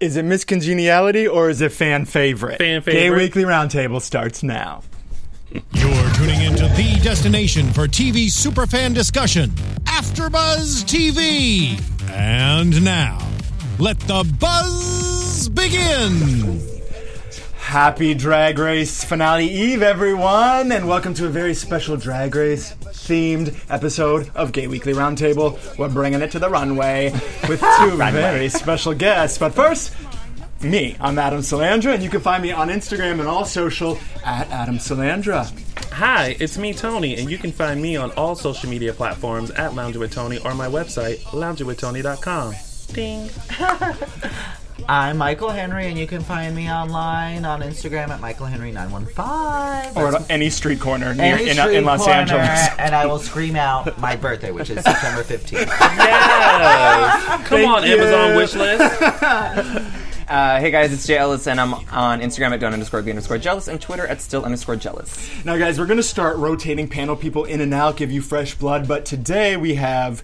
Is it Miss Congeniality or is it fan favorite? Fan favorite. Gay favorite. Weekly Roundtable starts now. You're tuning into the destination for TV superfan discussion, AfterBuzz TV. And now, let the buzz begin. Happy Drag Race finale eve, everyone, and welcome to a very special Drag Race themed episode of Gay Weekly Roundtable. We're bringing it to the runway with two very special guests. But first, me. I'm Adam Salandra, and you can find me on Instagram and all social at Adam Salandra. Hi, it's me, Tony, and you can find me on all social media platforms at Lounge with Tony or my website, loungingwithtony.com. Ding. I'm Michael Henry, and you can find me online on Instagram at Michael Henry 915 Or at any street corner near, Any in, street in Los corner, Angeles. and I will scream out my birthday, which is September 15th. Yes! Come on, you. Amazon wish list. Uh, hey guys, it's Jay Ellis, and I'm on Instagram at don underscore b underscore jealous and Twitter at still underscore jealous. Now, guys, we're going to start rotating panel people in and out, give you fresh blood. But today we have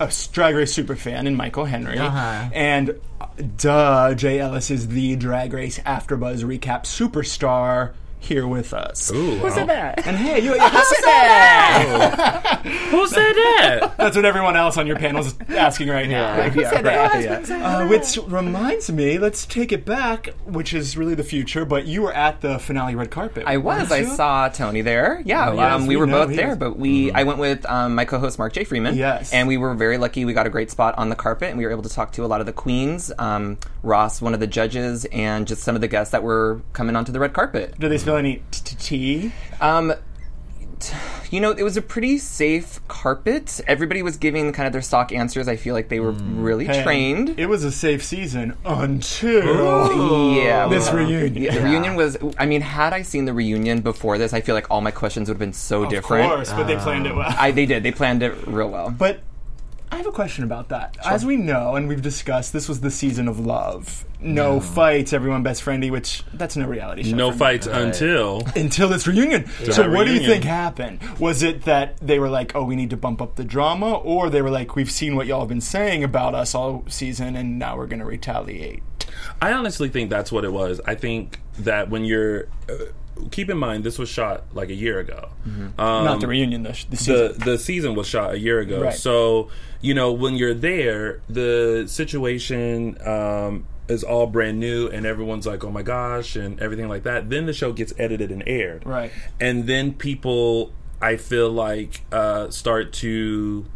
a Drag Race superfan in Michael Henry, Uh-huh. and uh, duh, Jay Ellis is the Drag Race AfterBuzz recap superstar here with us. Ooh, Who said that? And hey, you, Who said that? Who said that? that's what everyone else on your panel is asking right now. Like, who said that? Uh, which reminds me, let's take it back, which is really the future. But you were at the finale red carpet. I was. I you? saw Tony there. Yeah, yes, um, we, we were both he there, is. but we I went with um, my co-host Mark J. Freeman. Yes. and we were very lucky. We got a great spot on the carpet, and we were able to talk to a lot of the queens, um, Ross, one of the judges, and just some of the guests that were coming onto the red carpet. Did they spill any t- t- tea? Um, you know, it was a pretty safe carpet. Everybody was giving kind of their stock answers. I feel like they were really Hey, trained. It was a safe season until yeah, this well, reunion. yeah, the reunion was. I mean, had I seen the reunion before this, I feel like all my questions would have been so Of different. Of course, but they planned it well. I they did. They planned it real well. but I have a question about that. As we know, and we've discussed, this was the season of love. No fights, everyone best friendly, which that's no reality show. No for me. fights until. until this reunion. So, that what do you think happened? Was it that they were like, "Oh, we need to bump up the drama," or they were like, "We've seen what y'all have been saying about us all season, and now we're going to retaliate"? I honestly think that's what it was. I think that when you're. Uh, keep in mind, this was shot like a year ago. Um, Not the reunion, the, the season. the the season was shot a year ago. Right. So you know when you're there, the situation um, is all brand new, and everyone's like, "Oh my gosh," and everything like that. Then the show gets edited and aired, Right. And then people, I feel like, uh, start to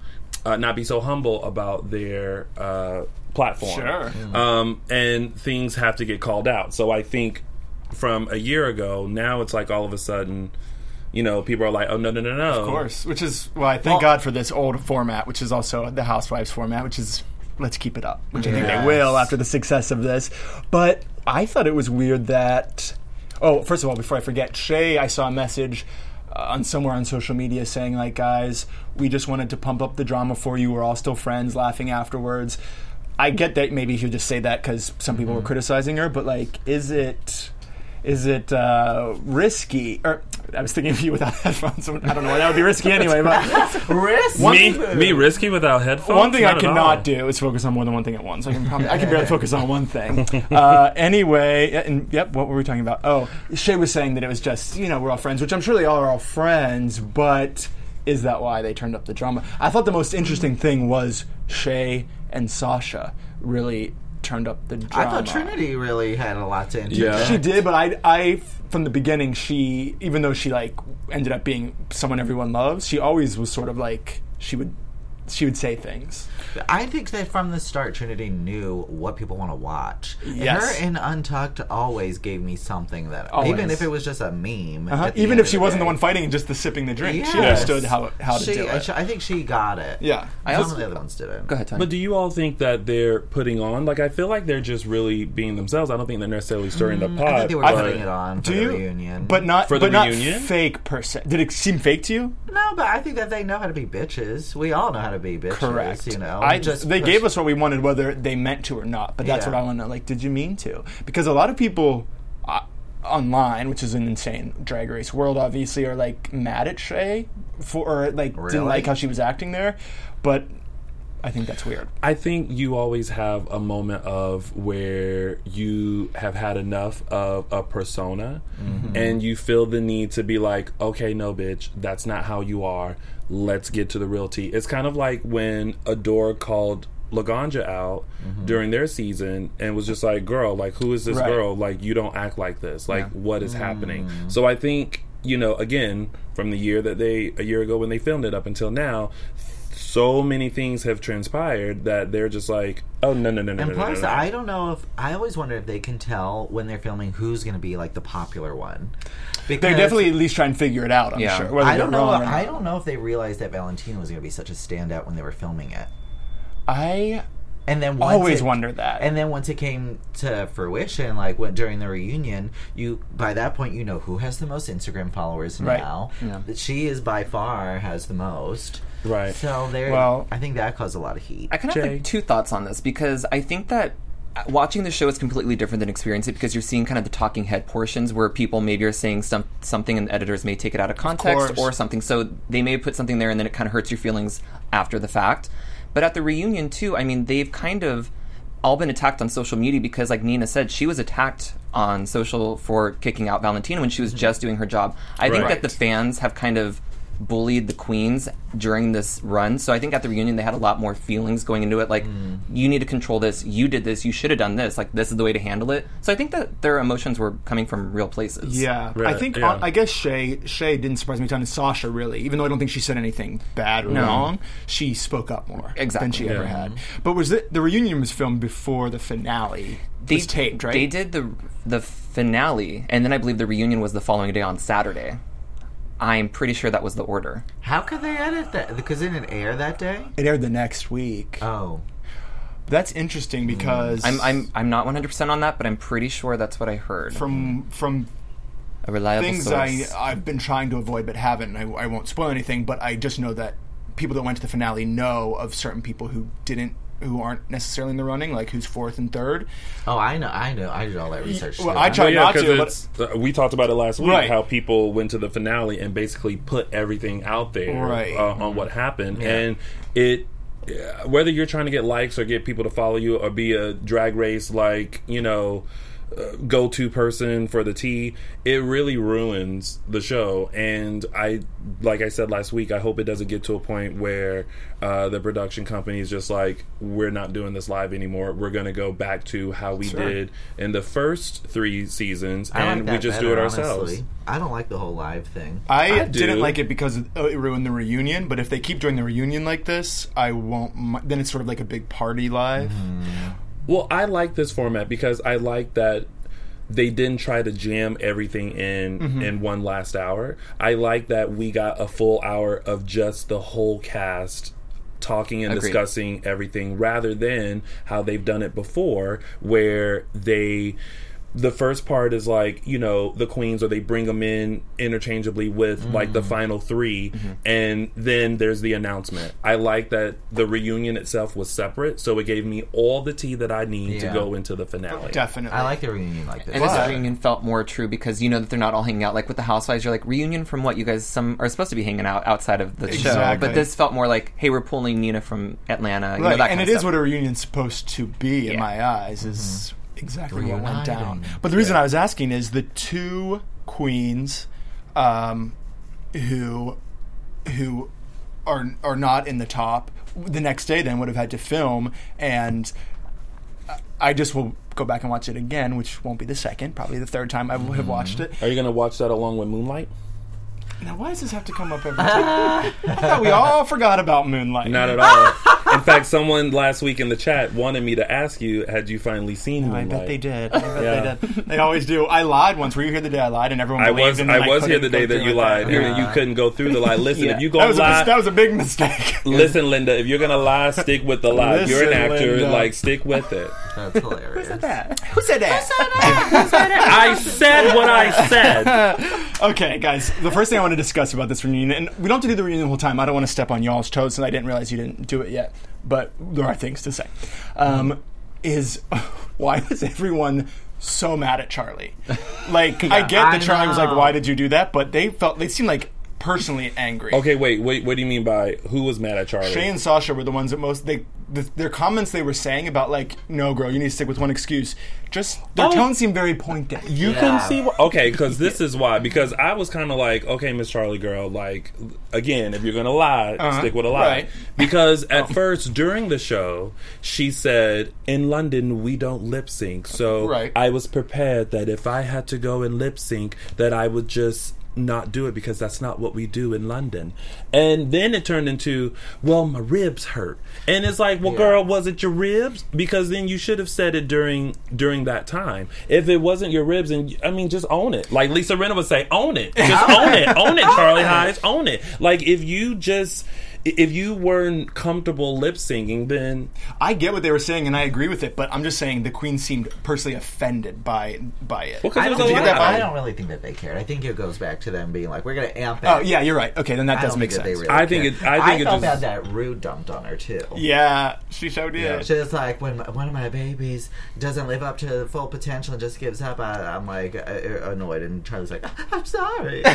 uh, not be so humble about their uh, platform. Sure. Um, and things have to get called out. So I think from a year ago, now it's like all of a sudden. You know, people are like, "Oh no, no, no, no!" Of course, which is why I thank God for this old format, which is also the Housewives format, which is let's keep it up, which I think they will after the success of this. But I thought it was weird that. Oh, first of all, before I forget, Shea, I saw a message uh, on somewhere on social media saying like, guys, we just wanted to pump up the drama for you. We're all still friends, laughing afterwards. I get that maybe he'll just say that because some people were criticizing her, but like, is it? Is it uh, risky? Or I was thinking of you without headphones. I don't know why that would be risky anyway. But Risk? Me, me risky without headphones. one thing I Not at all. cannot do is focus on more than one thing at once. I can probably, I can barely focus on one thing. Uh, anyway, and yep, what were we talking about? Oh, Shea was saying that it was just you know we're all friends, which I'm sure they all are all friends, but is that why they turned up the drama? I thought the most interesting thing was Shea and Sasha really turned up the drama. I thought Trinity really had a lot to interject. Yeah. She did, but I, I, from the beginning, she, even though she like ended up being someone everyone loves, she always was sort of like she would, she would say things. I think that from the start, Trinity knew what people want to watch. Yes. Her in Untucked always gave me something that, Always. even if it was just a meme. Uh-huh. Even if she the wasn't the one fighting and just the sipping the drink, she understood how how to She- do it. I think she got it. yeah, I Some also of the other ones didn't. go ahead, Tony. But do you all think that they're putting on? Like, I feel like they're just really being themselves. I don't think they're necessarily stirring the pot. Mm, I think they were putting it on for do the you? reunion. But not For the but not reunion? fake per se. Did it seem fake to you? No, but I think that they know how to be bitches. We all know how to be bitches. Correct. You know, I just they gave us what we wanted, whether they meant to or not. But that's Yeah. what I want to know. Like, did you mean to? Because a lot of people uh, online, which is an insane drag race world, obviously, are like mad at Shea for or like Really? didn't like how she was acting there. But I think that's weird. I think you always have a moment of where you have had enough of a persona mm-hmm. and you feel the need to be like, okay, no, bitch, that's not how you are. Let's get to the real tea. It's kind of like when Adore called Laganja out mm-hmm. during their season and was just like, girl, like, who is this Right. girl? Like, you don't act like this. Like, what is happening? Mm. So I think, you know, again, from the year that they, a year ago when they filmed it up until now, so many things have transpired that they're just like, oh no no no no And no, no, plus, no, no. I don't know if I always wonder if they can tell when they're filming who's going to be like the popular one. They Because definitely at least try and figure it out. I'm Yeah. sure. I don't know. wrong I don't know if they realized that Valentina was going to be such a standout when they were filming it. I And then once always it, wonder that. And then once it came to fruition, like when during the reunion, you by that point you know who has the most Instagram followers Right. now. Yeah. That she is by far has the most. Right. So there, Well- I think that caused a lot of heat. I kind of have Jay? like two thoughts on this because I think that watching the show is completely different than experiencing it because you're seeing kind of the talking head portions where people maybe are saying some, something and editors may take it out of context course. or something. So they may put something there and then it kind of hurts your feelings after the fact. But at the reunion too, I mean, they've kind of all been attacked on social media because, like Nina said, she was attacked on social for kicking out Valentina when she was mm-hmm. just doing her job. I think that the fans have kind of bullied the queens during this run. So I think at the reunion they had a lot more feelings going into it. Like, you need to control this. You did this. You should have done this. Like, this is the way to handle it. So I think that their emotions were coming from real places. Yeah, I think yeah. uh, I guess Shea Shea didn't surprise me a ton. And Sasha really, even though I don't think she said anything bad or wrong, she spoke up more exactly. than Exactly. she ever had. But was it the reunion was filmed before the finale They was taped, right? They did the the finale, and then I believe the reunion was the following day on Saturday. I'm pretty sure that was the order. How could they edit that? Because it didn't air that day. It aired the next week. Oh, That's interesting because I'm I'm I'm not 100 percent on that, but I'm pretty sure that's what I heard. from from a reliable things I source. I've been trying to avoid but haven't. I, I won't spoil anything, but I just know that people that went to the finale know of certain people who didn't, who aren't necessarily in the running, like who's fourth and third. oh, I know, I know, I did all that research. Well, too. I tried- Well, yeah, not to, because uh, we talked about it last week. Right. How people went to the finale and basically put everything out there Right. uh, on what happened, and it. uh, Whether you're trying to get likes or get people to follow you or be a drag race like you know uh, go-to person for the tea, it really ruins the show. And I, like I said last week, I hope it doesn't get to a point where uh, the production company is just like, we're not doing this live anymore. We're going to go back to how we did in the first three seasons, I like and we just better, do it ourselves. honestly. I don't like the whole live thing. I, I didn't like it because it it ruined the reunion. But if they keep doing the reunion like this, I won't. Then it's sort of like a big party live. Well, I like this format because I like that they didn't try to jam everything in Mm-hmm. in one last hour. I like that we got a full hour of just the whole cast talking and Agreed. discussing everything rather than how they've done it before where they the first part is like you know the queens or they bring them in interchangeably with like the mm. final 3 mm-hmm. and then there's the announcement i like that the reunion itself was separate so it gave me all the tea that i need to go into the finale Definitely. I like the reunion like this. And this But- reunion felt more true because you know that they're not all hanging out. Like with the Housewives, you're like reunion from what? You guys some are supposed to be hanging out outside of the show, but this felt more like, hey, we're pulling Nina from Atlanta. You know, Right, that and kind it of is what a reunion's supposed to be in Yeah. my eyes. Is mm-hmm. Exactly what went down. But the reason I was asking is the two queens, um, who, who are are not in the top. The next day, then would have had to film, and I just will go back and watch it again, which won't be the second, probably the third time I will have watched it. are you gonna watch that along with moonlight Now, why does this have to come up every time? I thought we all forgot about Moonlight. not at all in fact someone last week in the chat wanted me to ask you had you finally seen Moonlight? I bet they did. I bet Yeah. they did. They always do. I lied once. Were you here the day I lied and everyone I was I then was here the day that you lied that? and you couldn't go through the lie. Listen, Yeah. if you That gonna was, a, lie, mis- that was a big mistake. listen, Linda, if you're gonna lie, stick with the lie. if you're an actor, Linda. like stick with it. That's hilarious. Who said that? Who said that? I said what I said. okay, guys. The first thing I want to discuss about this reunion, and we don't have to do the reunion the whole time. I don't want to step on y'all's toes, and I didn't realize you didn't do it yet. But there are things to say. Um, is why was everyone so mad at Charlie? Like, I get I that Charlie was like, "Why did you do that?" But they felt they seemed like personally angry. Okay, wait, wait. What do you mean by who was mad at Charlie? Shea and Sasha were the ones that most they the, their comments they were saying about like, no, girl, you need to stick with one excuse. Just their Oh. tone seemed very pointed. You Yeah. can see wh- okay because this is why because I was kind of like okay Miss Charlie girl like again if you're gonna lie Uh-huh. stick with a lie Right. because at first during the show she said in London we don't lip sync so Right. I was prepared that if I had to go and lip sync that I would just not do it because that's not what we do in London. And then it turned into well my ribs hurt. And it's like well Yeah. girl was it your ribs? Because then you should have said it during during that time. If it wasn't your ribs and i mean just own it. Like lisa Rinna would say own it. Just own it. Own it charlie Hides, own it. Like if you just if you weren't comfortable lip syncing then I get what they were saying, and I agree with it. But I'm just saying the queen seemed personally offended by by it. Well, 'cause I don't, was you get that. I don't really think that they cared. I think it goes back to them being like, "We're going to amp it." oh yeah, you're right. Okay, then that I does don't make think that sense. they really I think cared. it- I think it felt just- bad that Rue dumped on her too. yeah, she showed did. She was like, when my, one of my babies doesn't live up to full potential and just gives up, I, I'm like uh, annoyed. And Charlie's like, I'm sorry.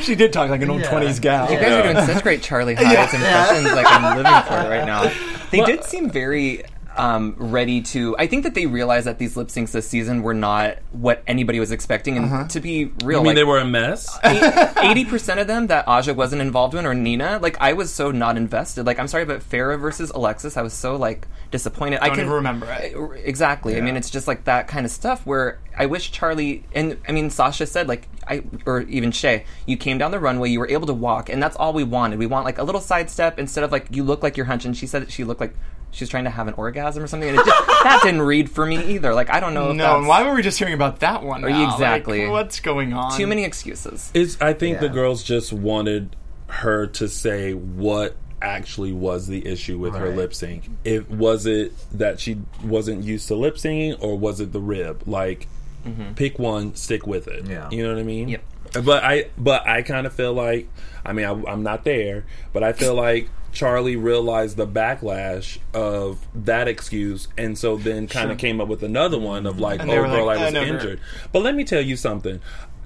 She did talk like an old Yeah. twenties gal. You guys are doing such great Charlie Hides impressions. Like I'm living for it right now. They Well- did seem very um, ready to. I think that they realized that these lip syncs this season were not what anybody was expecting. And to be real, i mean like, they were a mess eighty percent of them that Aja wasn't involved in, or Nina. Like I was so not invested. Like I'm sorry, but Farrah versus Alexis, I was so like disappointed. I Don't can even remember it. Exactly. I mean, it's just like that kind of stuff where I wish Charlie and I mean Sasha said like I or even Shea, you came down the runway, you were able to walk, and that's all we wanted. We want like a little sidestep instead of like you look like you're hunching. She said that she looked like she was trying to have an orgasm or something, and it just, that didn't read for me either. Like I don't know. If No, that's and why were we just hearing about that one? Now? exactly. Like, what's going on? too many excuses. It's. I think the girls just wanted her to say what actually was the issue with her lip sync. It was it that she wasn't used to lip syncing, or was it the rib? Like, Mm-hmm. pick one, stick with it. Yeah. you know what I mean. Yep. But I, but I kind of feel like, I mean, I, I'm not there, but I feel like Charlie realized the backlash of that excuse, and so then kind of came up with another one of like, "Oh, they girl, like, I "I was never- injured." But let me tell you something.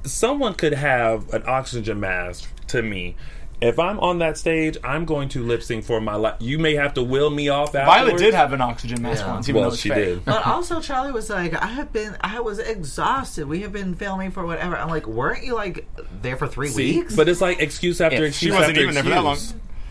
Someone could have an oxygen mask to me. If I'm on that stage, I'm going to lip sync for my life. You may have to will me off Violet did have an oxygen mask Yeah. once, even Well, though she fake. did. But also, Charlie was like, I have been, I was exhausted. We have been filming for whatever. I'm like, weren't you like there for three See? weeks? But it's like excuse after Yeah. excuse. She wasn't after even there for that long.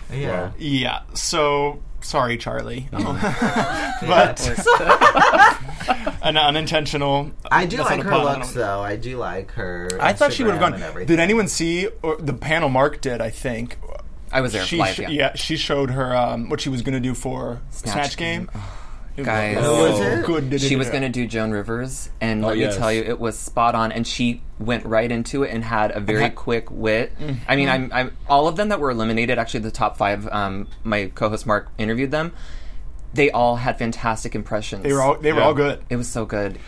Excuse. yeah. Yeah. So sorry, Charlie. Mm-hmm. but an unintentional. I do like her I looks, though. I do like her. I thought she would have and gone. everything. Did anyone see or the panel? Mark did, I think. I was there She live. yeah. yeah, she showed her um, what she was going to do for Snatch, Snatch Game. Game. It Guys. Oh. Was good. She was going to do Joan Rivers, and let Oh, yes. me tell you, it was spot on. And she went right into it and had a very Okay. quick wit. Mm-hmm. I mean, I'm, I'm all of them that were eliminated. Actually, the top five. Um, my co-host Mark interviewed them. They all had fantastic impressions. They were all. They were Yeah. all good. It was so good.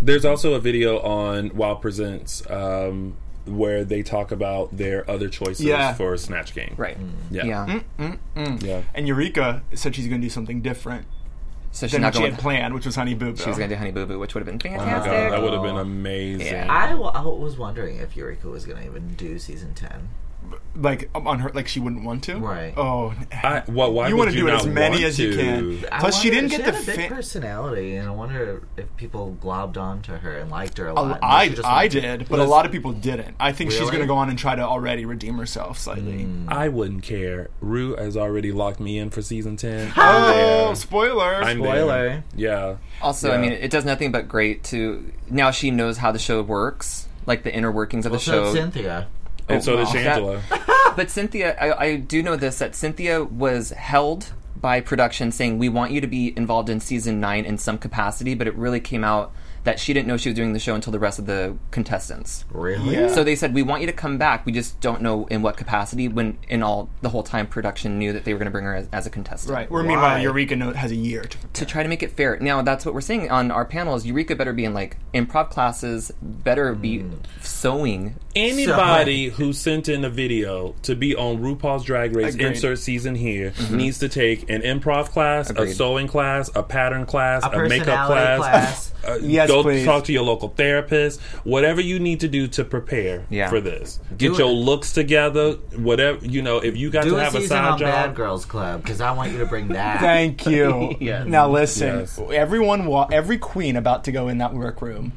There's also a video on WOW Presents um, where they talk about their other choices Yeah. for Snatch Game. Right. Yeah. Yeah. Yeah. And Eureka said she's going to do something different So she's than not what she going. had planned, which was Honey Boo Boo. She was going to do Honey Boo Boo, which would have been Oh my fantastic. god, that would have been amazing. Yeah. I, w- I was wondering if Eureka was going to even do season 10. Like on her, like she wouldn't want to. Right. Oh, I, eh. well, why you want to do it as many want as you can. I Plus, she didn't get she the had a big fa- personality, and I wonder if people globbed onto her and liked her a lot. A- I, She just I wanted to- did, but a lot of people didn't. I think she's going to go on and try to already redeem herself slightly. Mm. I wouldn't care. Rue has already locked me in for season 10. Oh, spoiler! I'm Spoiler. there. Yeah. Also, I mean, it does nothing but great to now she knows how the show works, like the inner workings of Well, the so show. Cynthia. And so did wow. Shangela. But Cynthia, I, I do know this that Cynthia was held by production saying, We want you to be involved in season nine in some capacity, but it really came out that she didn't know she was doing the show until the rest of the contestants. Really? Yeah. So they said, We want you to come back. We just don't know in what capacity when in all the whole time production knew that they were going to bring her as, as a contestant. Right. Where meanwhile, Eureka no- has a year to. To try to make it fair. Now, that's what we're saying on our panel is Eureka better be in like improv classes, better be Mm. sewing. Anybody who sent in a video to be on RuPaul's Drag Race Agreed. insert season here needs to take an improv class, a sewing class, a pattern class, A a, makeup class, class. a, uh, Yes, go please. talk to your local therapist. Whatever you need to do to prepare Yeah. for this. Do Get your it. looks together. Whatever you know. If you got Do to a have a season side on Bad Girls Club because I want you to bring that. Thank you. Yes. Now listen, Yes. everyone, wa- every queen about to go in that workroom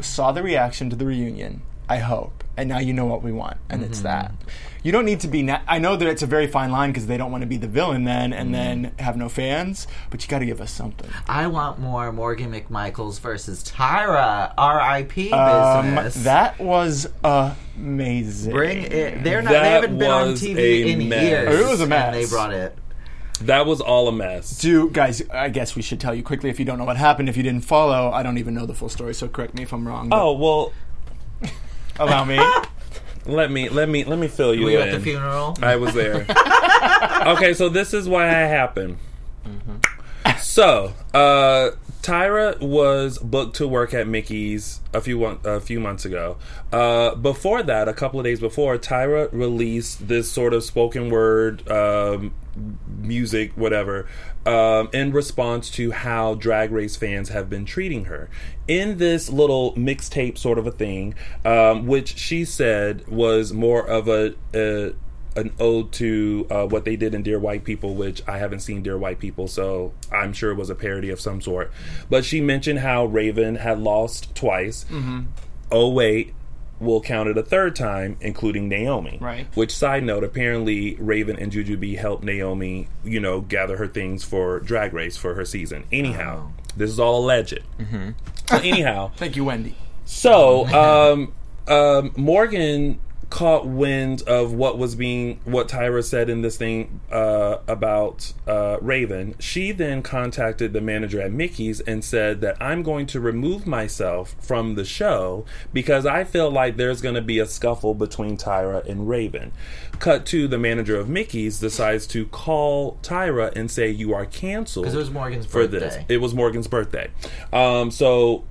saw the reaction to the reunion. I hope, and now you know what we want, and it's that. You don't need to be. Na- I know that it's a very fine line because they don't want to be the villain then, and then have no fans. But you got to give us something. I want more Morgan McMichaels versus Tyra. R.I.P. Um, business. that was amazing. Bring it. They're not. That they haven't been on TV in mess. years. It was a and mess. they brought it. that was all a mess. Do guys? I guess we should tell you quickly if you don't know what happened. If you didn't follow, I don't even know the full story, so correct me if I'm wrong. Oh well, allow me. let me let me let me fill you Were you in. at the funeral? I was there. okay, so this is why it happened. Mm-hmm. So, uh, Tyra was booked to work at Mickey's a few a few months ago. Uh, before that, a couple of days before, Tyra released this sort of spoken word um, music, whatever, um, in response to how Drag Race fans have been treating her. In this little mixtape sort of a thing, um, which she said was more of a, a an ode to uh, what they did in Dear White People, which I haven't seen Dear White People, so I'm sure it was a parody of some sort. But she mentioned how Raven had lost twice. Oh wait, will count it a third time, including Naomi. Right. Which side note, apparently Raven and Jujubee helped Naomi, you know, gather her things for Drag Race for her season. Anyhow, this is all alleged. So anyhow, Thank you, Wendy. so, um, um, Morgan caught wind of what was being what Tyra said in this thing uh, about uh, Raven. She then contacted the manager at Mickey's and said that I'm going to remove myself from the show because I feel like there's going to be a scuffle between Tyra and Raven. Cut to the manager of Mickey's decides to call Tyra and say you are canceled 'Cause it was Morgan's for this. birthday. It was Morgan's birthday. Um, so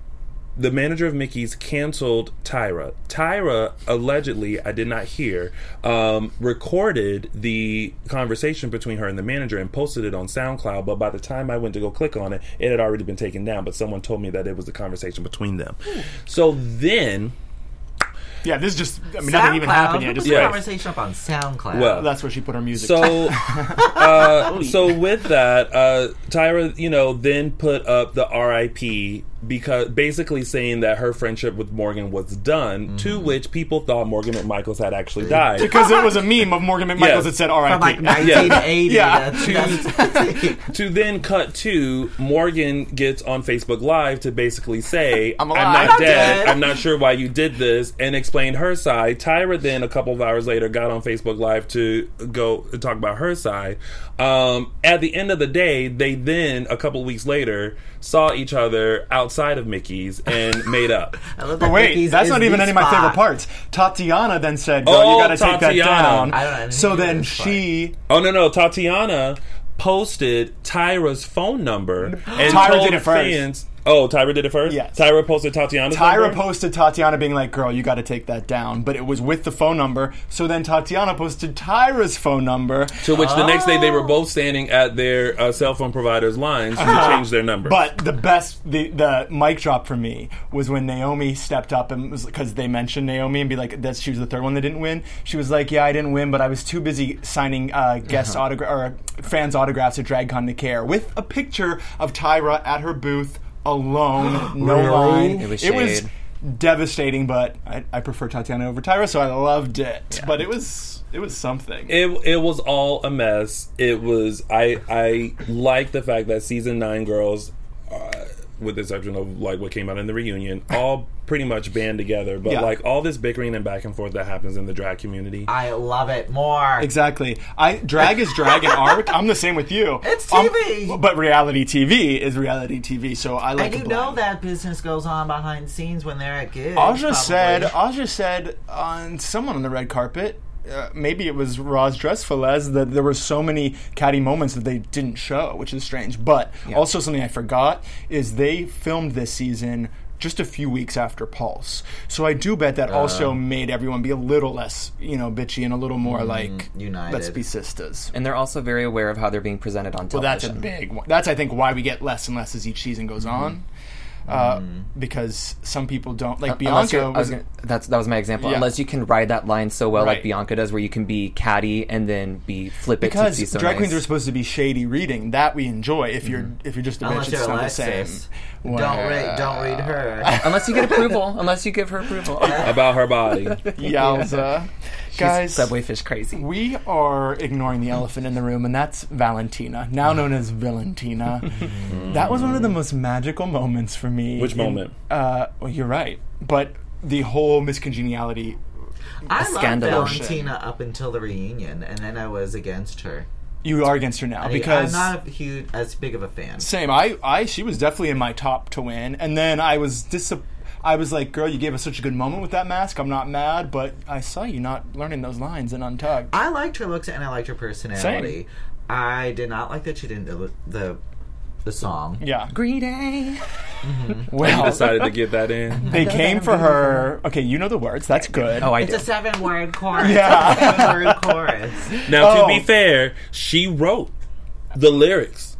the manager of Mickey's canceled Tyra. Tyra allegedly, I did not hear, um, recorded the conversation between her and the manager and posted it on SoundCloud. But by the time I went to go click on it, it had already been taken down. But someone told me that it was the conversation between them. So then, Yeah, this is just. I mean, nothing even happened yet. Just Yeah. conversation up on SoundCloud. Well, that's where she put her music. So, uh, so with that, uh, Tyra, you know, then put up the RIP because basically saying that her friendship with Morgan was done. To which people thought Morgan McMichaels had actually died. because it was a meme of Morgan McMichaels Yes. that said RIP. From R.I.P. like 1980. Yeah. That's, that's, to then cut to Morgan gets on Facebook Live to basically say, I'm I'm, not I'm dead. dead." I'm not sure why you did this, and explain her side. Tyra then, a couple of hours later, got on Facebook Live to go talk about her side. Um, at the end of the day, they then, a couple of weeks later, saw each other outside of Mickey's and made up. I love But wait, Mickey's that's is not even the any of my spot. favorite parts. Tatiana then said, "Girl, Oh, you got to take that Tatiana. down." I don't- I didn't so hear then this part. she, Oh no, no, Tatiana posted Tyra's phone number and Tyra told did it first. fans. Oh, Tyra did it first. Yes. Tyra posted Tatiana. Tyra number. posted Tatiana being like, "Girl, you got to take that down," but it was with the phone number. So then Tatiana posted Tyra's phone number, To which the next day they were both standing at their uh, cell phone providers' lines to change their number. But the best, the the mic drop for me was when Naomi stepped up and was because they mentioned Naomi and be like that she was the third one that didn't win. She was like, "Yeah, I didn't win, but I was too busy signing uh, guest Uh-huh. autograph or fans autographs at DragCon to care." With a picture of Tyra at her booth alone, no Really? line. It was It was devastating, but I, I prefer Tatiana over Tyra, so I loved it. But it was it was something. it it was all a mess. It was I I like the fact that season nine girls, uh, with the exception of like what came out in the reunion, all pretty much band together. But Yeah. like all this bickering and back and forth that happens in the drag community. I love it more. Exactly. I drag is drag and art. I'm the same with you. It's Um, TV. but reality TV is reality TV. So I like. and a you know that business goes on behind the scenes when they're at gigs. Aja probably. said. Aja said on someone on the red carpet. Uh, maybe it was Roz Dressfilez that there were so many catty moments that they didn't show, which is strange. But also something I forgot is they filmed this season just a few weeks after Pulse. So I do bet that also uh. made everyone be a little less, you know, bitchy and a little more mm, like united. Let's be sisters. And they're also very aware of how they're being presented on television. Well, that's a big one. That's I think why we get less and less as each season goes mm-hmm. on. Uh, mm. because some people don't like uh, Unless Bianca. was Was, gonna, that's that was my example. Yeah. Unless you can ride that line so well, Right. like Bianca does, where you can be catty and then be flip it because to be so drag nice. queens are supposed to be shady reading that we enjoy. If you're mm-hmm. if you're just a bitch, Unless it's you're not the same. Alexis. Don't read, don't read her. unless you get approval, unless you give her approval. about her body. Yowza, guys. Subway fish crazy. We are ignoring the elephant in the room, and that's Valentina, now known as Valentina. that was one of the most magical moments for me. Which in- moment? Uh, well, you're right, but the whole Miss Congeniality. I loved scandalous. Valentina up until the reunion, and then I was against her. You are against her now I- because I'm not a huge, as big of a fan. Same. I, I, she was definitely in my top to win, and then I was dis. I was like, "Girl, you gave us such a good moment with that mask. I'm not mad, but I saw you not learning those lines in Untucked." I liked her looks and I liked her personality. Same. I did not like that she didn't do the the song. yeah. Greedy. Mm-hmm. Well, Decided to get that in. they came for her. Okay, you know the words. That's good. Oh, I It's do. a seven word chorus. Yeah. Seven word chorus. Now, to Oh. be fair, she wrote the lyrics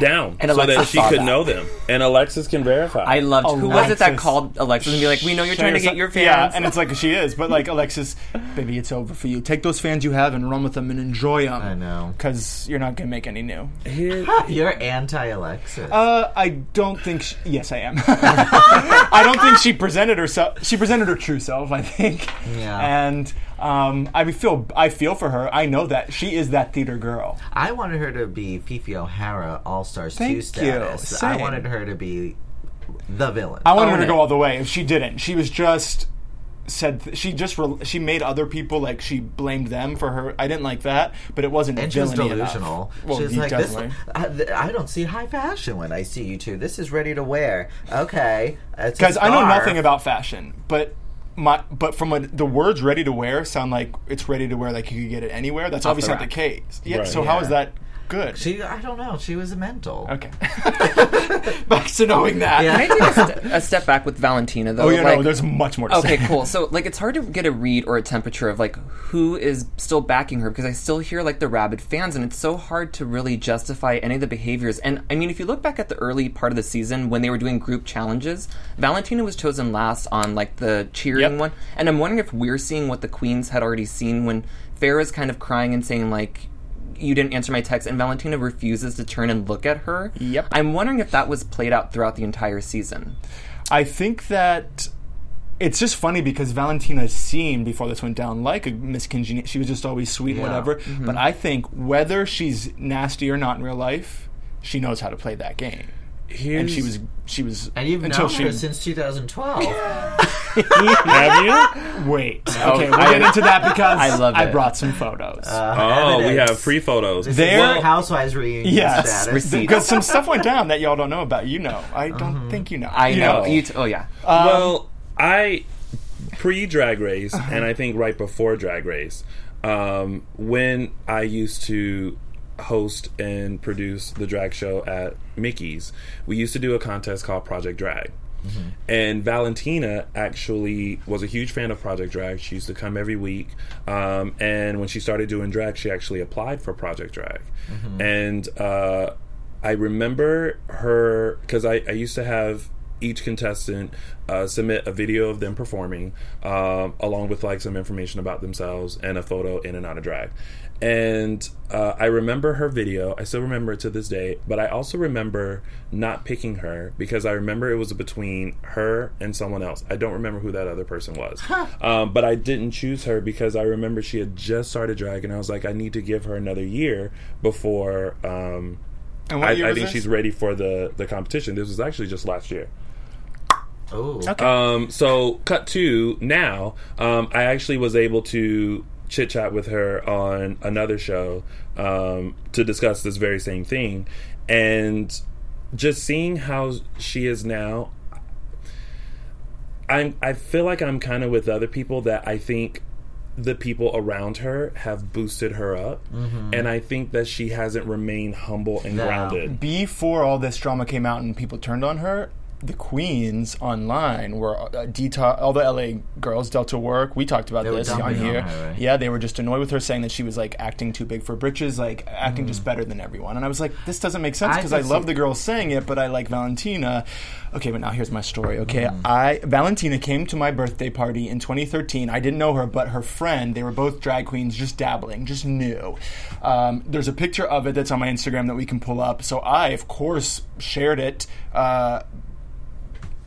down And so that she could that. know them, and Alexis can verify. I loved. Who was it that called Alexis and be like, "We know you're trying to get your fans." Yeah, and it's like she is, but like Alexis, baby, it's over for you. Take those fans you have and run with them and enjoy them. I know. Because you're not gonna make any new. You're anti Alexis. Uh, I don't think. She, yes, I am. I don't think she presented herself. She presented her true self. I think. Yeah. And um, I feel. I feel for her. I know that she is that theater girl. I wanted her to be Phi Phi O'Hara All Stars 2 Thank you. status. I wanted her to be the villain. I wanted her Own to it. go all the way. And she didn't. She was just said th- she just re- she made other people like she blamed them for her. I didn't like that, but it wasn't and she was villainy enough. delusional. Well, she was you like, this. I, th- I don't see high fashion when I see you two. This is ready to wear. Okay. because I know nothing about fashion, but my but from what the words "ready to wear" sound like it's ready to wear, like you could get it anywhere. That's Off obviously the not the case. Yeah. Right. So how Yeah. is that good? She, I don't know. She was a mental. okay. Back to knowing that. Yeah. Can I take a, ste- a step back with Valentina though? Oh yeah, like, no. There's much more. To Okay, say. cool. So, like, it's hard to get a read or a temperature of like who is still backing her because I still hear like the rabid fans, and it's so hard to really justify any of the behaviors. And I mean, if you look back at the early part of the season when they were doing group challenges, Valentina was chosen last on like the cheering Yep. one, and I'm wondering if we're seeing what the queens had already seen when Farrah's kind of crying and saying like. You didn't answer my text, and Valentina refuses to turn and look at her. Yep. I'm wondering if that was played out throughout the entire season. I think that it's just funny because Valentina seemed before this went down like a Miss Congenial. She was just always sweet and Yeah. whatever. Mm-hmm. But I think whether she's nasty or not in real life, she knows how to play that game. And she was she was And you've until known she her since 2012. have you? wait. Oh, okay, we'll get into that because I love I brought some photos. Uh, oh, we have free photos. This is There- Real Housewives reunion yes, status. Because some stuff went down that y'all don't know about. You know, I don't mm-hmm. think you know. I You know. You t- oh yeah. Um, well, I pre Drag Race, uh-huh. and I think right before Drag Race, um, when I used to host and produce the drag show at Mickey's, we used to do a contest called Project Drag. And Valentina actually was a huge fan of Project Drag. She used to come every week. Um, and when she started doing drag, she actually applied for Project Drag. And uh, I remember her because I, I used to have each contestant uh, submit a video of them performing, um, along with like some information about themselves and a photo in and out of drag. And uh, I remember her video. I still remember it to this day. But I also remember not picking her because I remember it was between her and someone else. I don't remember who that other person was. um, but I didn't choose her because I remember she had just started drag, and I was like, I need to give her another year before. Um, And what I, year I think this? she's ready for the the competition. This was actually just last year. Oh, Um, so cut to now. Um, I actually was able to chit chat with her on another show um, to discuss this very same thing, and just seeing how she is now. I'm. I feel like I'm kind of with other people that I think the people around her have boosted her up, and I think that she hasn't remained humble and No. grounded. before all this drama came out and people turned on her, the queens online were uh, all the LA girls, Delta Work. We talked about They this on dumping on here. Yeah, they were just annoyed with her, saying that she was like acting too big for britches, like acting Mm. just better than everyone. And I was like, this doesn't make sense because I, could love the girls saying it, but I like Valentina. Okay, but now here's my story. Okay, Mm. I Valentina came to my birthday party in 2013. I didn't know her, but her friend. They were both drag queens, just dabbling, just new. Um, there's a picture of it that's on my Instagram that we can pull up. So I, of course, shared it. Uh,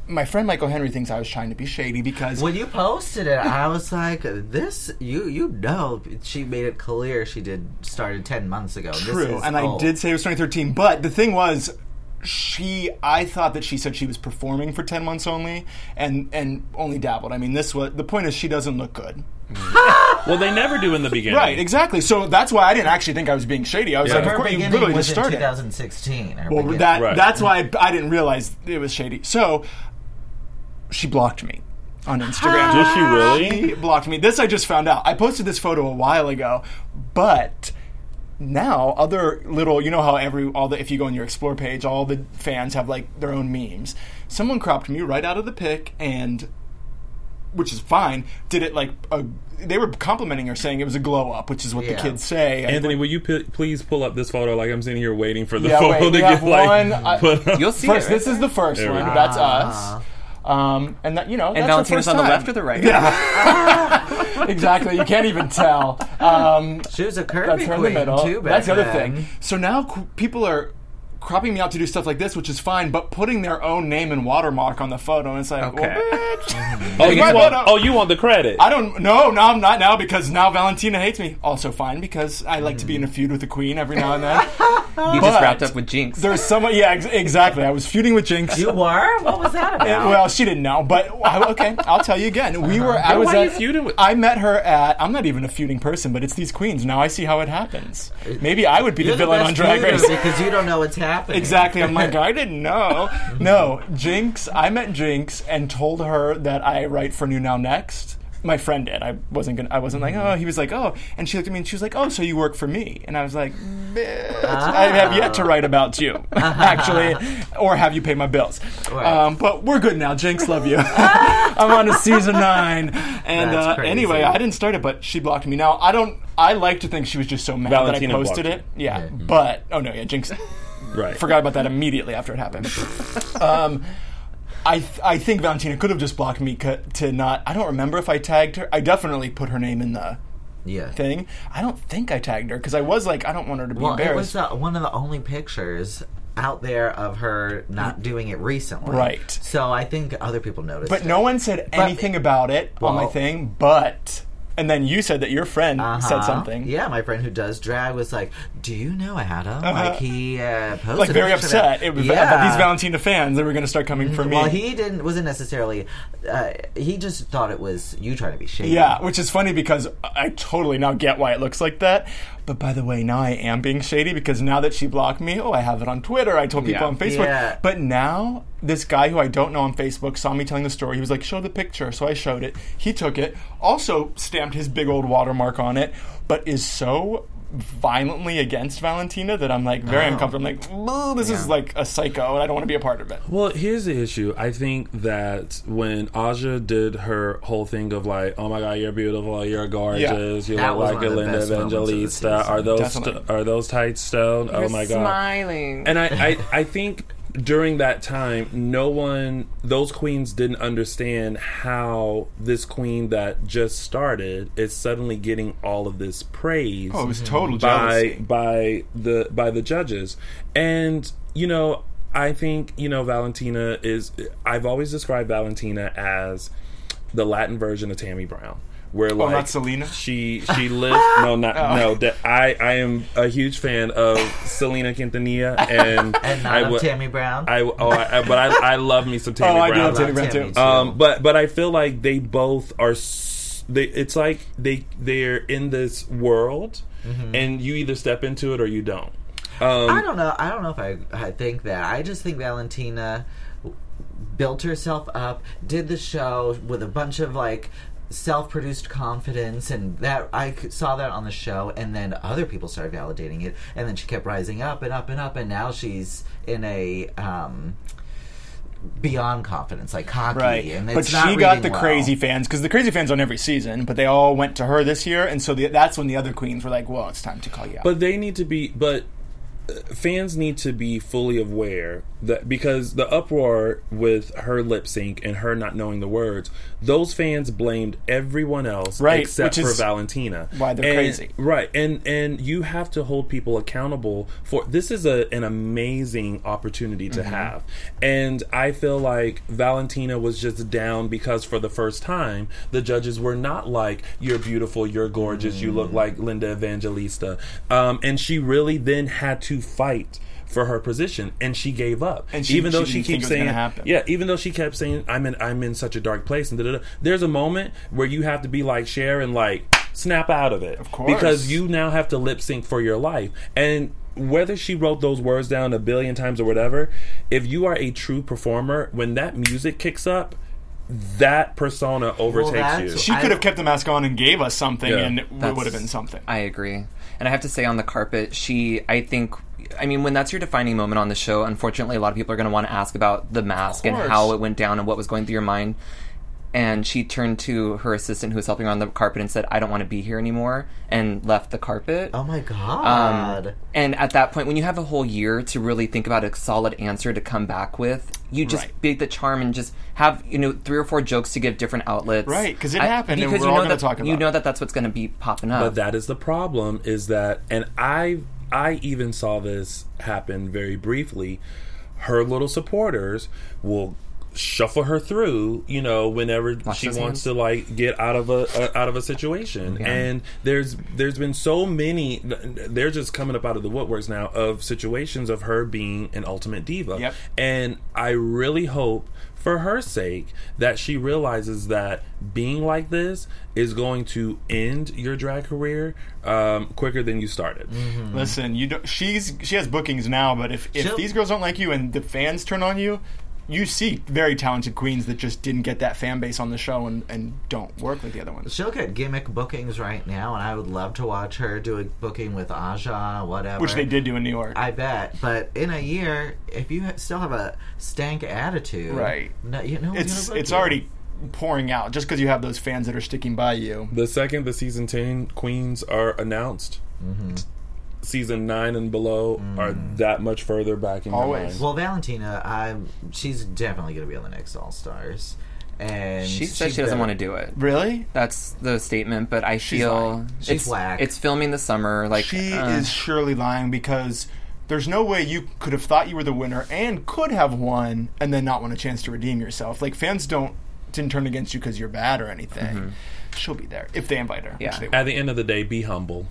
my friend Michael Henry thinks I was trying to be shady because When you posted it, I was like, "This, you, you know." She made it clear she did started ten months ago. This True, is and I did say it was 2013, but the thing was, she I thought that she said she was performing for 10 months only, and and only dabbled. I mean, this was the point is she doesn't look good. Well, they never do in the beginning. Right, exactly. So that's why I didn't actually think I was being shady. I was Yeah. like, Her of course, you beginning literally was just in started. 2016. Well, beginning. that Right. that's why I, I didn't realize it was shady. So she blocked me on Instagram. Did she really? She blocked me. This I just found out. I posted this photo a while ago, but now other little you know how every all the if you go on your explore page all the fans have like their own memes someone cropped me right out of the pic and which is fine did it like a, they were complimenting her saying it was a glow up which is what the kids say Anthony, will you p- please pull up this photo? Like I'm sitting here waiting for the Yeah, photo wait, to have get like one, I- put up. You'll see first it. this is the first There one that's us ah. Um, and that you know and that's her Valentina's first on the left or the right? Yeah, exactly you can't even tell um, she was a curvy That's her in the middle. too. That's the other then. thing. So now c- people are cropping me out to do stuff like this, which is fine, but putting their own name and watermark on the photo, and it's like, Okay. well, bitch. oh, you want, oh, you want the credit? I don't. No, no, I'm not now because now Valentina hates me. Also fine because I like to be in a feud with the queen every now and then. You just But wrapped up with Jinkx. There's someone. Yeah, ex- exactly. I was feuding with Jinkx. You were? What was that Uh, about? Well, she didn't know, but I- okay, I'll tell you again. We were. I was why are you at, feuding with- I met her at. I'm not even a feuding person, but it's these queens. Now I see how it happens. Maybe I would be You're the villain best on Drag Race. because you don't know what's happening. Exactly. I'm like, I didn't know. No, Jinkx. I met Jinkx and told her that I write for New Now Next. My friend did. I wasn't gonna. I wasn't like, oh. He was like, oh. And she looked at me and she was like, oh, so you work for me? And I was like, bitch, I have yet to write about you, actually, or have you pay my bills. Right. Um, but we're good now. Jinkx, love you. I'm on to season nine. And uh, anyway, I didn't start it, but she blocked me. Now I don't. I like to think she was just so mad Valentina that I posted it. Yeah, but oh no, yeah, Jinkx right. forgot about that immediately after it happened. um, I th- I think Valentina could have just blocked me co- to not. I don't remember if I tagged her. I definitely put her name in the Yeah. thing. I don't think I tagged her because I was like, I don't want her to be Well, it was embarrassed. uh, one of the only pictures out there of her not doing it recently. Right. So I think other people noticed. but it. no one said anything about it on my Well- thing. But and then you said that your friend said Uh-huh. something. Yeah, my friend who does drag was like, "Do you know Adam? Like he uh, posted Like very upset. It was yeah. about these Valentina fans that were going to start coming for me. Well, he didn't wasn't necessarily. Uh, he just thought it was you trying to be shady. Yeah, which is funny because I totally now get why it looks like that. But by the way, now I am being shady because now that she blocked me, oh, I have it on Twitter. I told people Yeah. on Facebook. Yeah. But now this guy who I don't know on Facebook saw me telling the story. He was like, "Show the picture." So I showed it. He took it, also stamped his big old watermark on it, but is so violently against Valentina that I'm like very Oh. uncomfortable. I'm like, "Ugh, this is like a psycho, and I don't want to be a part of it. Well, here's the issue. I think that when Aja did her whole thing of like, "Oh my God, you're beautiful, you're gorgeous, you look like one Linda best moments of the Evangelista," are those Definitely. st- are those tights still? oh my God! smiling. And I, I, I think during that time, no one, those queens didn't understand how this queen that just started is suddenly getting all of this praise Oh, it was total by jealousy. by the by the judges, and you know, I think you know Valentina is. I've always described Valentina as the Latin version of Tammy Brown. Where like Oh, not Selena? she she lived no not no that I I am a huge fan of Selena Quintanilla and and not I of Tammy Brown. I oh I, I- but I I love me some Tammy Brown. Oh, I do love Tammy Brown too. too. Um, but but I feel like they both are. s- They it's like they they're in this world, Mm-hmm. and you either step into it or you don't. Um, I don't know. I don't know if I, I think that. I just think Valentina built herself up, did the show with a bunch of like self-produced confidence and that i saw that on the show and then other people started validating it and then she kept rising up and up and up and now she's in a um beyond confidence, like cocky, Right, and but it's not she got the well. crazy fans because the crazy fans on every season, but they all went to her this year, and so the, that's when the other queens were like, "Well, it's time to call you out." But they need to be, but uh, fans need to be fully aware that because the uproar with her lip sync and her not knowing the words, those fans blamed everyone else Right, except for Valentina. why they're And- crazy. Right, and and you have to hold people accountable for this is a an amazing opportunity to Mm-hmm. have, and I feel like Valentina was just down because for the first time the judges were not like you're beautiful, you're gorgeous, you Mm. look like Linda Evangelista, um, and she really then had to fight. For her position, and she gave up. And she- even though she she keeps saying, happen. "Yeah," even though she kept saying, "I'm in, I'm in such a dark place," and da, da, da, there's a moment where you have to be like Cher and like snap out of it, of course. because you now have to lip sync for your life. And whether she wrote those words down a billion times or whatever, if you are a true performer, when that music kicks up, that persona overtakes that's- you. she could have kept the mask on and gave us something, Yeah. and it would have been something. I agree. And I have to say on the carpet, she, I think, I mean, when that's your defining moment on the show, unfortunately, a lot of people are going to want to ask about the mask and how it went down and what was going through your mind. And she turned to her assistant who was helping her on the carpet and said, I don't want to be here anymore, and left the carpet. Oh my Um, god! and at that point, when you have a whole year to really think about a solid answer to come back with, you just Right. big the charm and just have you know three or four jokes to give different outlets. Right, 'cause it I- happened, and because we're you all know gonna that, talk You know that that's what's going to be popping up. But that is the problem is that and I I even saw this happen very briefly. Her little supporters will shuffle her through, you know, whenever Wash she wants hands. to like get out of a, a out of a situation. Yeah. And there's there's been so many they're just coming up out of the woodworks now of situations of her being an ultimate diva. Yep. And I really hope for her sake that she realizes that being like this is going to end your drag career um, quicker than you started. Listen, you don't, she's she has bookings now, but if, if She'll- these girls don't like you and the fans turn on you, you see very talented queens that just didn't get that fan base on the show and, and don't work with the other ones. She'll get gimmick bookings right now, and I would love to watch her do a booking with Aja, whatever. Which they did do in New York. I bet. But in a year, if you still have a stank attitude, Right. No, you know, it's it's already pouring out just because you have those fans that are sticking by you. The second the season 10 queens are announced, mm-hmm. Season 9 and below are that much further back in your Always. mind. Well, Valentina, I'm. She's definitely going to be on the next All Stars, and she said she doesn't want to do it. Really? That's the statement, but I She's feel lying. She's it's whack. It's filming the summer. Like She uh, is surely lying because there's no way you could have thought you were the winner and could have won and then not want a chance to redeem yourself. Like fans don't didn't turn against you because you're bad or anything. She'll be there if they invite her. Yeah. At the end of the day, be humble.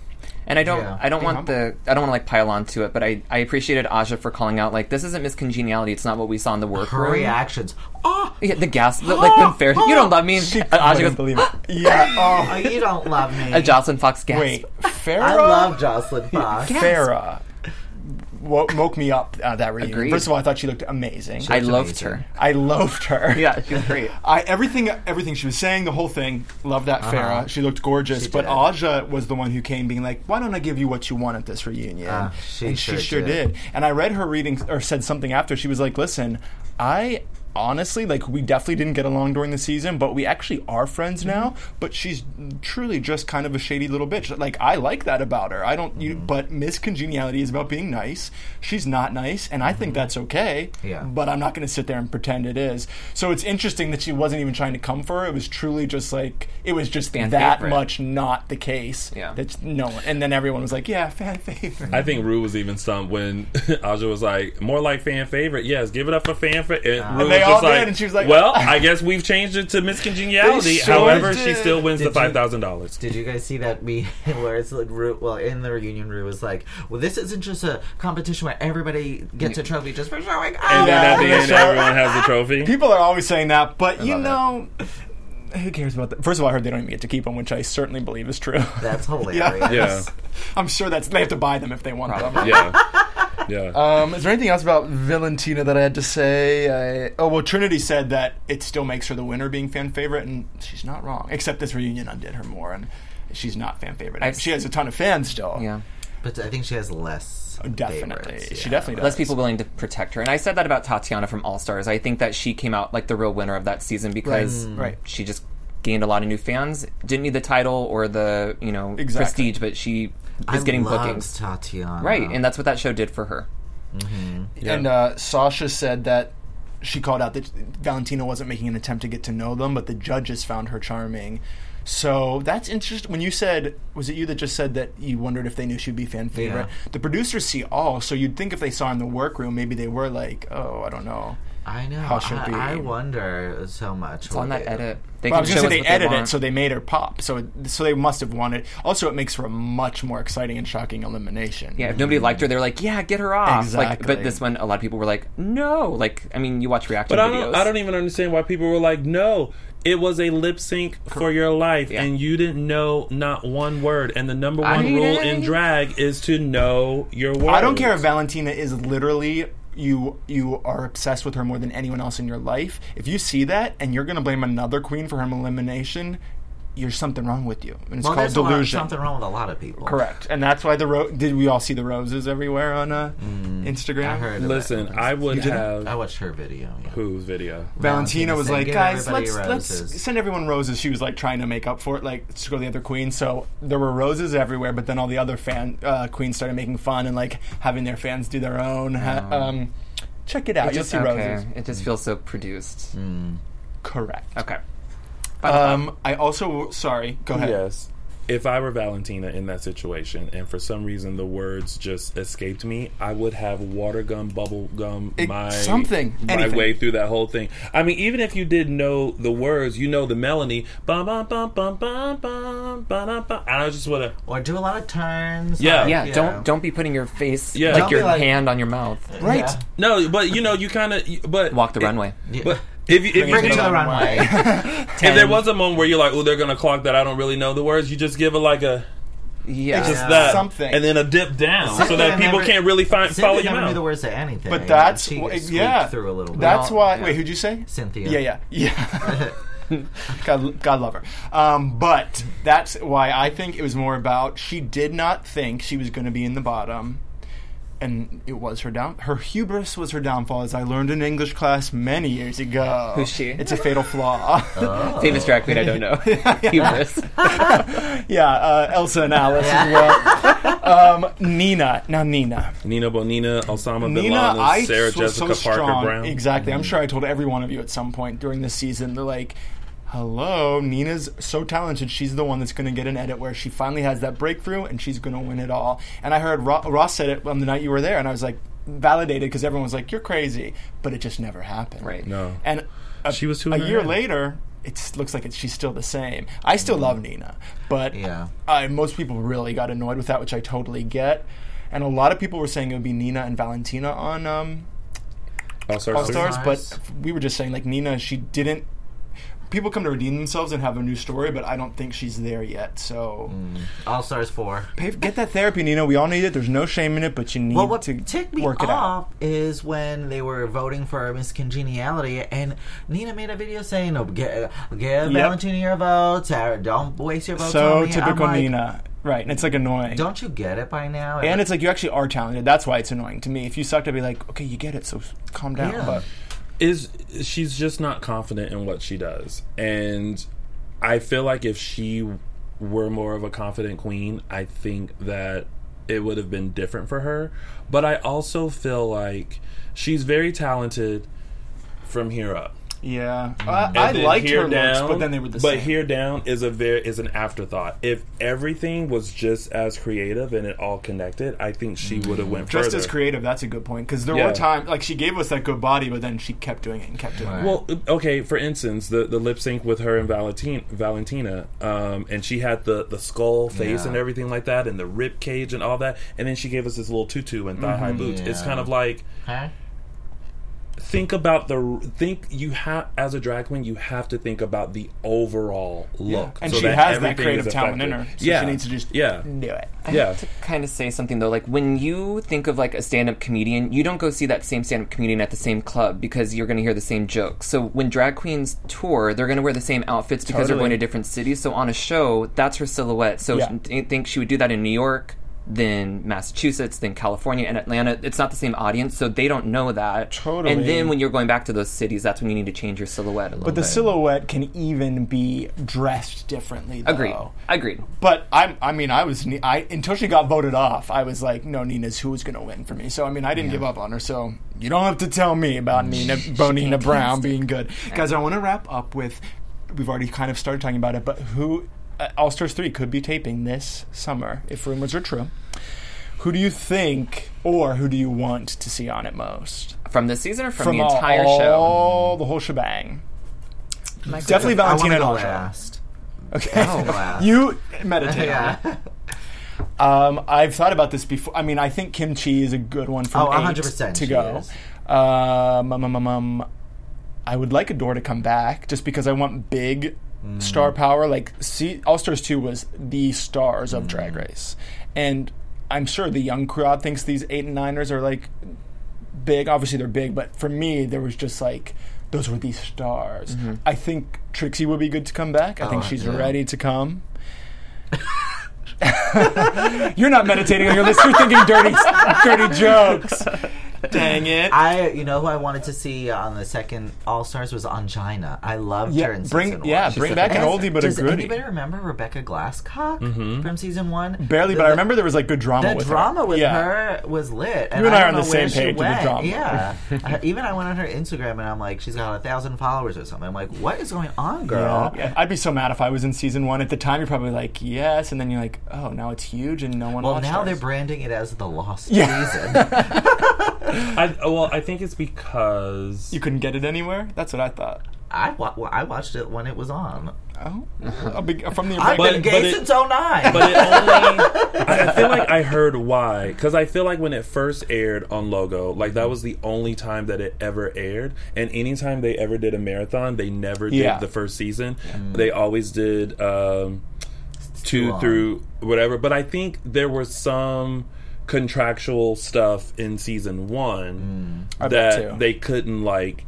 And I don't, Yeah. I don't Be want humble. the, I don't want to like pile on to it, but I, I appreciated Aja for calling out like this isn't Miss Congeniality. It's not what we saw in the Her workroom. reactions. Oh, Yeah, the gas, the, like when ah! Fair, you ah! don't love me. She Aja goes, believe it. Yeah. oh, Oh. you don't love me. a Jocelyn Fox gasp. Wait, Farrah. I love Jocelyn Fox. Farrah. Wo- woke me up uh, that reunion. Agreed. First of all, I thought she looked amazing. I loved amazing. her. I loved her. Yeah, she was great. I everything everything she was saying, the whole thing, Love that Farrah. She looked gorgeous. Uh-huh. She but did. Aja was the one who came being like, Why don't I give you what you want at this reunion? Ah, she and sure she sure did. did. And I read her reading or said something after. She was like, Listen, I honestly like we definitely didn't get along during the season, but we actually are friends now. Mm-hmm. But she's truly just kind of a shady little bitch. Like I like that about her. I don't you Mm-hmm. but Miss Congeniality is about being nice. She's not nice, and I think that's okay. Mm-hmm. Yeah. But I'm not going to sit there and pretend it is. So it's interesting that she wasn't even trying to come for her. It was truly just like it was just Fan that favorite. much not the case. Yeah. That's no one. And then everyone was like, "Yeah, fan favorite." I think Ru was even stumped when Aja was like, more like fan favorite. Yes, give it up for fan favorite. And ah. Ru they was all just did, like, and she was like, well, I guess we've changed it to Miss Congeniality." sure However, she still wins Did the you- $5,000. Did you guys see that meme where it's like, Ru- well, in the reunion, Ru was like, well, this isn't just a competition where everybody gets a trophy just for showing up. And then at the end, everyone has the trophy. People are always saying that, but you love know, who cares about that? First of all, I heard they don't even get to keep them, which I certainly believe is true. That's hilarious. Yeah. I'm sure that's they have to buy them if they want them. Yeah. Yeah. Um, is there anything else about Valentina that I had to say? I, oh well, Trinity said that it still makes her the winner, being fan favorite, and she's not wrong. Except this reunion undid her more, and she's not fan favorite. I've she has a ton of fans still. Yeah. But I think she has less. Definitely. favorites, She definitely does. less people willing to protect her. And I said that about Tatiana from All Stars. I think that she came out like the real winner of that season because Right. she just gained a lot of new fans. Didn't need the title or the you know Exactly. prestige, but she is I getting loved bookings. Tatiana. Right, and that's what that show did for her. And uh, Sasha said that she called out that Valentina wasn't making an attempt to get to know them, but the judges found her charming. So that's interesting. When you said, was it you that just said that you wondered if they knew she'd be fan favorite? The producers see all, so you'd think if they saw her in the workroom, maybe they were like, oh, I don't know. I know. How should I, be. I wonder so much. It's on that edit. They Well, I can was going to say they edited it, so they made her pop. So, so they must have wanted. Also, it makes for a much more exciting and shocking elimination. Yeah, if nobody liked her, they're like, "Yeah, get her off." Like, Exactly. but this one, a lot of people were like, "No." Like, I mean, you watch reaction But I videos. don't. I don't even understand why people were like, "No, it was a lip sync for your life, Yeah. and you didn't know not one word." And the number one need rule in drag is to know your words. I don't care if Valentina is literally you you are obsessed with her more than anyone else in your life. If you see that and you're going to blame another queen for her elimination, there's something wrong with you. And it's Well, called there's a lot, delusion. something wrong with a lot of people. Correct. And that's why the ro- did we all see the roses everywhere on uh, Instagram? I heard. Listen. I would didn't? have I watched her video. Yeah. whose video? Valentina was like, guys, let's let's send everyone roses. She was like trying to make up for it, like to go to the other queen. So there were roses everywhere, but then all the other fan uh, queens started making fun and like having their fans do their own. Ha- um, check it out. It You'll just, see okay. roses. It just feels so produced. Correct. Okay. Um, I also sorry. Go ahead. Yes. If I were Valentina in that situation, and for some reason the words just escaped me, I would have water gum, bubble gum, It- my something, my anything. way through that whole thing. I mean, even if you didn't know the words, you know the melody. Bum bum bum bum bum bum bum bum. I just want to. Or do a lot of turns. Yeah. like, Yeah, don't don't be putting your face Yeah. like Don't be your like- hand on your mouth. Right. Yeah. No, but you know, you kind of. But Walk the it- runway. But if you, if, you Bring it to the runway. if there was a moment where you're like, "Oh, they're gonna clock that," I don't really know the words. You just give it like a Yeah. just that Something. and then a dip down, so that people never- can't really find Cynthia follow you never knew out. the words to anything. But that's she wh- yeah. through a little bit. That's why. Yeah. Wait, who'd you say? Cynthia. Yeah, yeah, yeah. God, God love her. Um, but that's why I think it was more about she did not think she was going to be in the bottom, and it was her down. Her hubris was her downfall, as I learned in English class many years ago. Who's she? It's a fatal flaw. Famous drag queen I don't know. Hubris. yeah, uh, Elsa and Alice as well. um, Nina. Now Nina. Nina Bonina, Osama bin Nina, Laden, I Sarah was Jessica so Parker strong. Brown. Exactly. I'm sure I told every one of you at some point during this season. They're like, "Hello, Nina's so talented. She's the one that's going to get an edit where she finally has that breakthrough and she's going to win it all." And I heard Ro- Ross said it on the night you were there, and I was like validated because everyone was like, "You're crazy," but it just never happened. Right. No. And a, She was too a year head. later. It looks like it's, she's still the same. I still love Nina, but Yeah. uh, most people really got annoyed with that, which I totally get. And a lot of people were saying it would be Nina and Valentina on um, All Stars. All Stars, but Stars. f- we were just saying like Nina, she didn't. People come to redeem themselves and have a new story, but I don't think she's there yet. So mm. All Stars 4. pay, get that therapy, Nina. We all need it. There's no shame in it, but you need Well, what to ticked me work it out. off is when they were voting for Miss Congeniality, and Nina made a video saying, "No, get give Valentina your vote. Sarah, uh, don't waste your vote." So on me." I'm typical like, Nina, right? And it's like annoying. Don't you get it by now? and it's like you actually are talented. That's why it's annoying to me. If you sucked, I'd be like, okay, you get it, so calm down. Yeah. But is she's just not confident in what she does. And i feel like if she were more of a confident queen i think that it would have been different for her. But i also feel like she's very talented from here up yeah, I, I liked here her looks, but then they were the but same. here down is a very is an afterthought if everything was just as creative and it all connected i think she would have went further. just further as creative. That's a good point because there Yeah. were times like she gave us that good body, but then she kept doing it and kept doing it. Well, okay. For instance, the, the lip sync with her and Valentina, Valentina, um, and she had the, the skull face Yeah. and everything like that, and the rib cage and all that, and then she gave us this little tutu and thigh Mm-hmm. high boots. It's kind of like Huh? Think about the think you have as a drag queen you have to think about the overall look, and so she that has that creative talent in her, so yeah, she needs to just yeah, do it. I Yeah. have to kind of say something though. Like when you think of like a stand-up comedian, you don't go see that same stand-up comedian at the same club because you're going to hear the same jokes. So when drag queens tour, they're going to wear the same outfits because they're going to different cities. So on a show, that's her silhouette. So Yeah. I think she would do that in New York, than Massachusetts, than California and Atlanta. It's not the same audience, so they don't know that. Totally. And then when you're going back to those cities, that's when you need to change your silhouette a little But the bit. silhouette can even be dressed differently. Though. Agreed. Agreed. But I'm, I mean, I was, I until she got voted off, I was like, no, Nina's who's going to win for me. So I mean, I didn't give up on her. So you don't have to tell me about Nina, Bonina Brown being good, guys. I want to wrap up with. We've already kind of started talking about it, but who All Stars three could be taping this summer if rumors are true. Who do you think, or who do you want to see on it most? From this season or from, From the entire show? all the whole shebang. Definitely I Valentina go and Aja. last. Okay, Oh, wow. you meditate. on yeah. it. Um, I've thought about this before. I mean, I think Kim Chi is a good one for Oh, 100% to go. Um, um, um, um, um, I would like Adore to come back just because I want big Mm. star power. Like, see, All Stars Two was the stars of Mm. Drag Race, and I'm sure the young crowd thinks these eight and niners are like big. Obviously, they're big, but for me, there was just like those were these stars. I think Trixie would be good to come back. I think Mm-hmm. Oh, she's yeah. ready to come. You're not meditating on your list. You're thinking dirty, dirty jokes. Dang it! I, you know, who I wanted to see on the second All Stars was Ongina. I loved yeah, her in bring season yeah, one. bring back an oldie but a Does goodie. anybody remember Rebecca Glasscock mm-hmm. from season one? Barely, The- but I remember there was like good drama The with drama her. with yeah. her was lit. And You and I don't are on the same page with the drama. Yeah. I- even I went on her Instagram and I'm like, she's got a thousand followers or something. I'm like, what is going on, girl? Yeah. I'd be so mad if I was in season one. At the time, you're probably like, yes, and then you're like, oh, now it's huge and no one. Well, now ours. they're branding it as the lost Yeah. season. I, well, I think it's because You couldn't get it anywhere. That's what I thought. I, wa- well, I watched it when it was on. Oh, a big, from the I've But- been but gay it- since 09. but it only. I, I feel like I heard why because I feel like when it first aired on Logo, like that was the only time that it ever aired, and anytime they ever did a marathon, they never did Yeah. the first season. They always did um, two long. through whatever. But I think there was some contractual stuff in season one I bet that they couldn't like.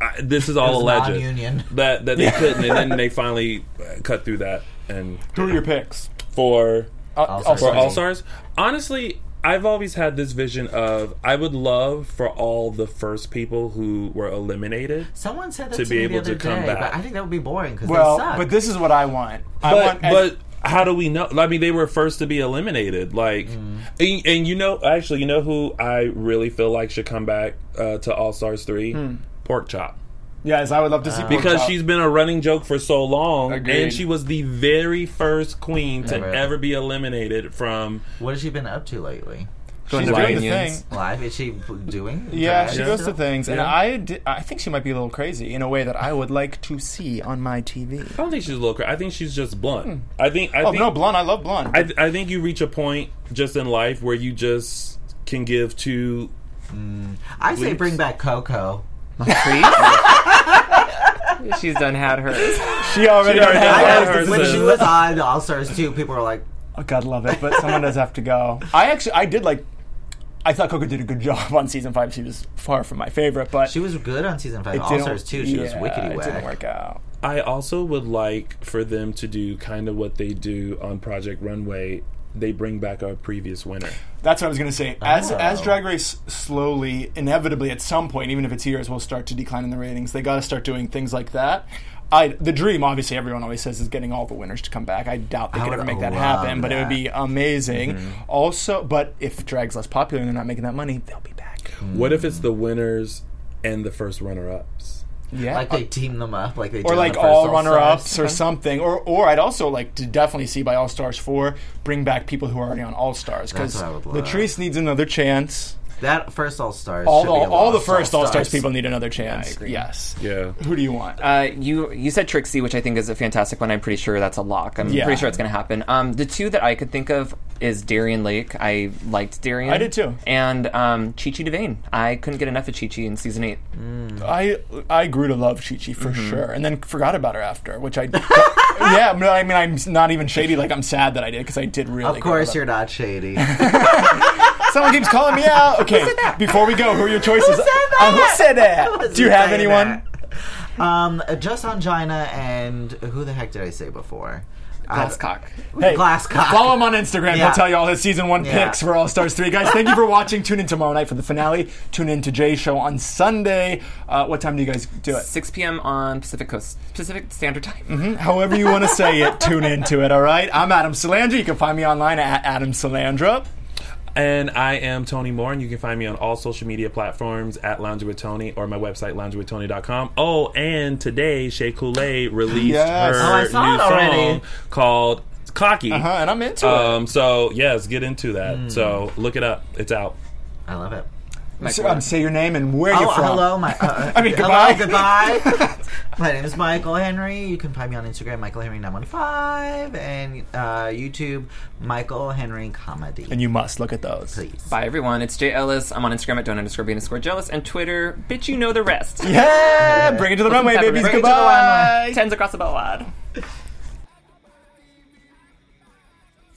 I, this is all was alleged non-union. that that they couldn't, and then they finally uh, cut through that and Who are your picks? for Uh, All-Stars. For All Stars. Honestly, I've always had this vision of I would love for all the first people who were eliminated. Someone said that To to, be me able the other to come day, back. but I think that would be boring because Well, they suck. but this is what I want. I But want. but how do we know? I mean, they were first to be eliminated. Like, Mm. and, and you know, actually, you know who I really feel like should come back uh, to All Stars three? Hmm. Pork Chop. yes, I would love to see because Pork Chop. she's been a running joke for so long, Agreed. and she was the very first queen to Ever. ever be eliminated from. what has she been up to lately? Going She's to doing the reunions. thing. Live? Is she doing? Yeah, she goes to things, and Yeah. I, di- I think she might be a little crazy in a way that I would like to see on my TV. I don't think she's a little. crazy. I think she's just blunt. Hmm. I think. I Oh think, no, blonde! I love blonde. I, I think you reach a point just in life where you just can give two. Mm, I say bring back Coco. Please? She's done had hers. she already She already had had hers. hers. when she was on the All Stars 2, people were like, Oh, God, love it. But someone does have to go. I actually, I did like. I thought Coco did a good job on season five. She was far from my favorite, but she was good on season 5. it All didn't- Stars 2, she was yeah, wickedy It didn't work out. I also would like for them to do kind of what they do on Project Runway. They bring back our previous winner. That's what I was going to say. As Oh. as Drag Race slowly, inevitably, at some point, even if it's years, will start to decline in the ratings. They got to start doing things like that. I the dream, obviously, everyone always says is getting all the winners to come back. I doubt they I could ever make that love happen, but it would be amazing. Mm-hmm. Also, but if drag's less popular and they're not making that money, they'll be back. What if it's the winners and the first runner-ups? Yeah, Like they team them up, like they or like the first all All runner ups or something. Or or I'd also like to definitely see by All Stars four bring back people who are already on All Stars because That's what I would love. Latrice needs another chance. That first All Stars. All should the, be a all the first All Stars people need another chance. agree. yes. Yeah. Who do you want? Uh, you you said Trixie, which I think is a fantastic one. I'm pretty sure that's a lock. I'm Yeah. pretty sure it's going to happen. Um, the two that I could think of is Darienne Lake. I liked Darienne. I did too. And um, Chi Chi DeVayne. I couldn't get enough of Chi Chi in season eight. I I grew to love Chi Chi for Mm-hmm. sure, and then forgot about her after, which I yeah. no, I mean, I'm not even shady. Like I'm sad that I did because I did really. Of course, you're not shady. love- Someone keeps calling me out. Okay, before we go, who are your choices? Who said that? Uh, who said that? Who Do you have anyone? that? Um, just Ongina and who the heck did I say before? Glasscock. Hey, Glasscock. Follow him on Instagram. Yeah. He'll tell you all his season one Yeah. picks for All Stars 3. Guys, thank you for watching. Tune in tomorrow night for the finale. Tune in to Jay's show on Sunday. Uh, what time do you guys do it? 6 p.m. on Pacific Coast, Pacific Standard Time. However you want to say it, tune into it, all right? I'm Adam Salandra. You can find me online at Adam Salandra. And I am Tony Moore, and you can find me on all social media platforms at Lounge with Tony or my website, loungewithtony.com. Oh, and today, Shea Coulee released Yes. her Oh, new song called Cocky. Uh-huh, and I'm into it. Um, so, yes, get into that. So, look it up. It's out. I love it. it. So, um, say your name and where Oh, you're from. hello, my. Uh, I mean, hello, goodbye. goodbye. my name is Michael Henry. You can find me on Instagram, Michael Henry nine one five, and uh, YouTube, Michael Henry Comedy. And you must look at those. Please. Bye, everyone. It's Jay Ellis. I'm on Instagram at don't underscore be underscore jealous, and Twitter, bitch, you know the rest. Yeah! Bring it to the runway, babies. Bring it to the Goodbye. Tens across the board.